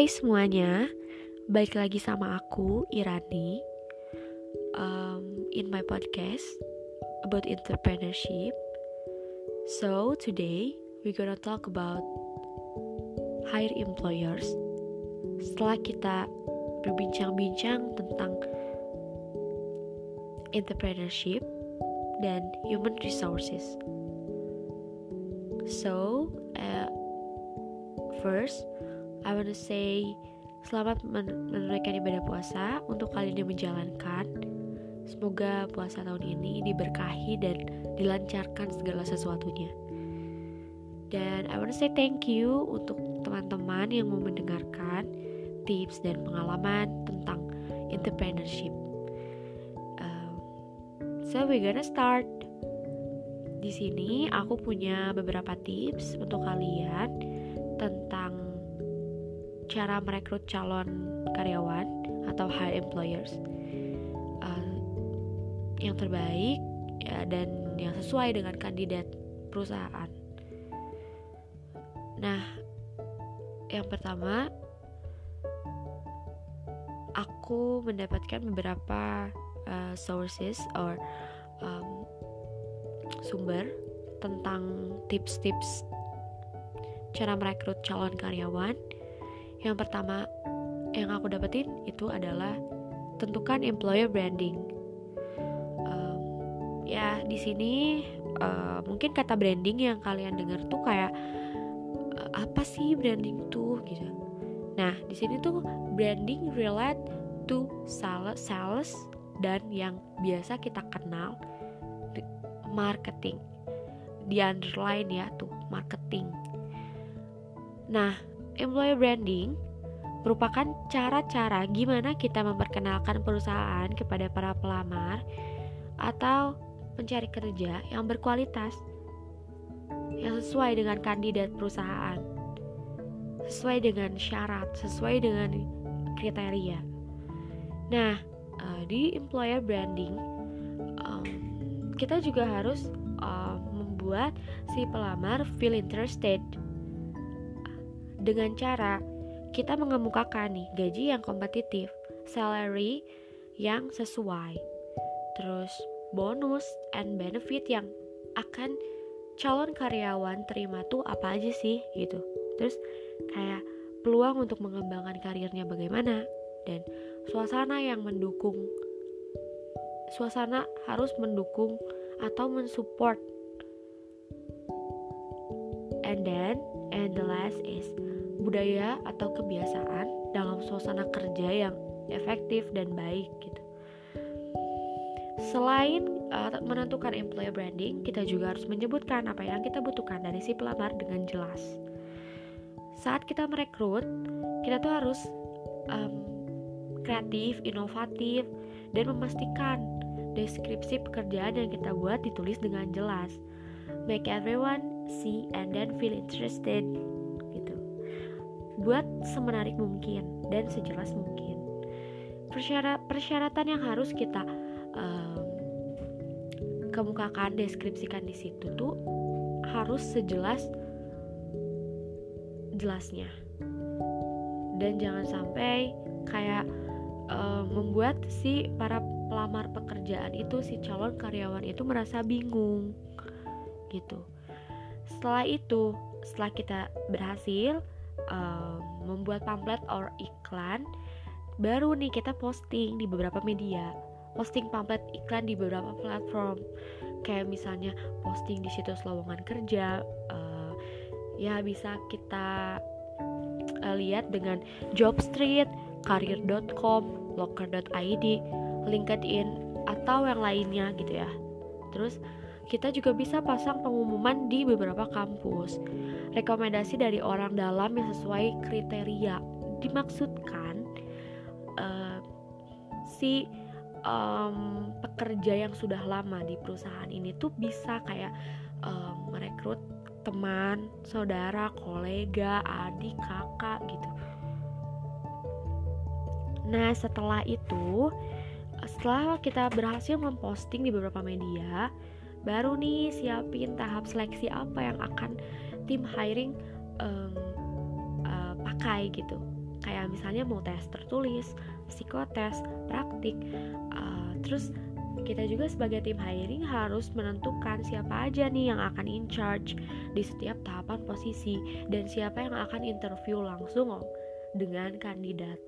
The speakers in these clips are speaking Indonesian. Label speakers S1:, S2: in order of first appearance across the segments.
S1: Hai semuanya, balik lagi sama aku Irani um, in my podcast about entrepreneurship. So today we're gonna talk about hire employers. Setelah kita berbincang-bincang tentang entrepreneurship dan human resources. So, uh, first, I wanna say selamat menunaikan ibadah puasa untuk kalian yang menjalankan. Semoga puasa tahun ini diberkahi dan dilancarkan segala sesuatunya. Dan I wanna say thank you untuk teman-teman yang mau mendengarkan tips dan pengalaman tentang entrepreneurship. Um, so we gonna start. Di sini aku punya beberapa tips untuk kalian tentang cara merekrut calon karyawan atau high employers uh, yang terbaik ya, dan yang sesuai dengan kandidat perusahaan. Nah, yang pertama aku mendapatkan beberapa uh, sources or um, sumber tentang tips-tips cara merekrut calon karyawan. Yang pertama yang aku dapetin itu adalah tentukan employer branding. Um, ya di sini uh, mungkin kata branding yang kalian dengar tuh kayak uh, apa sih branding tuh gitu. Nah di sini tuh branding relate to sales, sales dan yang biasa kita kenal marketing di underline ya tuh marketing nah employer branding merupakan cara-cara gimana kita memperkenalkan perusahaan kepada para pelamar atau pencari kerja yang berkualitas yang sesuai dengan kandidat perusahaan sesuai dengan syarat sesuai dengan kriteria. Nah uh, di employer branding kita juga harus uh, membuat si pelamar feel interested dengan cara kita mengemukakan nih gaji yang kompetitif, salary yang sesuai, terus bonus and benefit yang akan calon karyawan terima tuh apa aja sih gitu. Terus kayak peluang untuk mengembangkan karirnya bagaimana dan suasana yang mendukung suasana harus mendukung atau mensupport. And then, and the last is budaya atau kebiasaan dalam suasana kerja yang efektif dan baik gitu. Selain uh, menentukan employer branding, kita juga harus menyebutkan apa yang kita butuhkan dari si pelamar dengan jelas. Saat kita merekrut, kita tuh harus um, kreatif, inovatif, dan memastikan deskripsi pekerjaan yang kita buat ditulis dengan jelas. Make everyone see and then feel interested. Buat semenarik mungkin dan sejelas mungkin. Persyarat, persyaratan yang harus kita um, kemukakan, deskripsikan di situ tuh harus sejelas jelasnya. Dan jangan sampai kayak um, membuat si para pelamar pekerjaan itu si calon karyawan itu merasa bingung gitu setelah itu setelah kita berhasil um, membuat pamflet or iklan baru nih kita posting di beberapa media posting pamflet iklan di beberapa platform kayak misalnya posting di situs lowongan kerja uh, ya bisa kita uh, lihat dengan Jobstreet, karir.com, locker.id LinkedIn atau yang lainnya gitu ya. Terus kita juga bisa pasang pengumuman di beberapa kampus. Rekomendasi dari orang dalam yang sesuai kriteria. Dimaksudkan uh, si um, pekerja yang sudah lama di perusahaan ini tuh bisa kayak um, merekrut teman, saudara, kolega, adik, kakak gitu. Nah, setelah itu setelah kita berhasil memposting di beberapa media, baru nih siapin tahap seleksi apa yang akan tim hiring um, uh, pakai gitu. kayak misalnya mau tes tertulis psikotes praktik uh, terus kita juga sebagai tim hiring harus menentukan siapa aja nih yang akan in charge di setiap tahapan posisi dan siapa yang akan interview langsung oh, dengan kandidat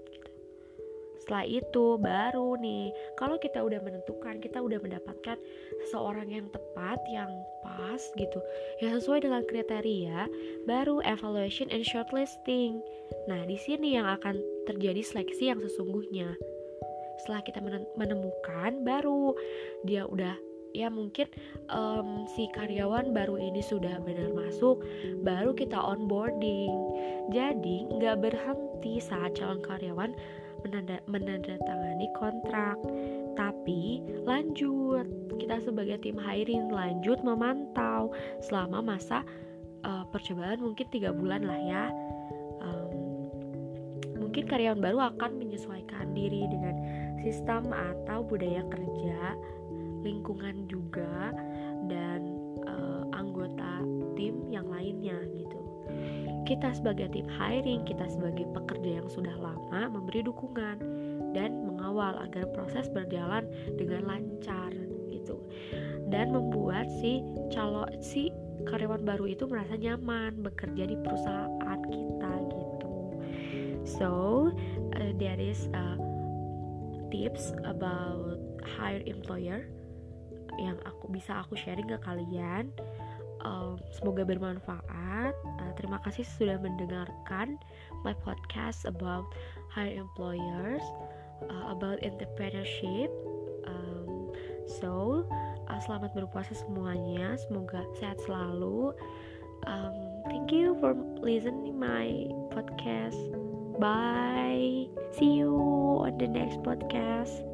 S1: setelah itu baru nih kalau kita udah menentukan kita udah mendapatkan seseorang yang tepat yang pas gitu yang sesuai dengan kriteria baru evaluation and shortlisting. Nah di sini yang akan terjadi seleksi yang sesungguhnya. Setelah kita menemukan baru dia udah ya mungkin um, si karyawan baru ini sudah benar masuk baru kita onboarding. Jadi nggak berhenti saat calon karyawan menandatangani kontrak. Tapi lanjut. Kita sebagai tim hiring lanjut memantau selama masa uh, percobaan mungkin tiga bulan lah ya. Um, mungkin karyawan baru akan menyesuaikan diri dengan sistem atau budaya kerja lingkungan juga dan uh, anggota tim yang lainnya gitu kita sebagai tim hiring, kita sebagai pekerja yang sudah lama memberi dukungan dan mengawal agar proses berjalan dengan lancar gitu. Dan membuat si calon si karyawan baru itu merasa nyaman bekerja di perusahaan kita gitu. So, uh, there is a tips about hire employer yang aku bisa aku sharing ke kalian um, semoga bermanfaat. Uh, terima kasih sudah mendengarkan my podcast about hire employers, uh, about entrepreneurship. Um, so, uh, selamat berpuasa semuanya. Semoga sehat selalu. Um, thank you for listening my podcast. Bye. See you on the next podcast.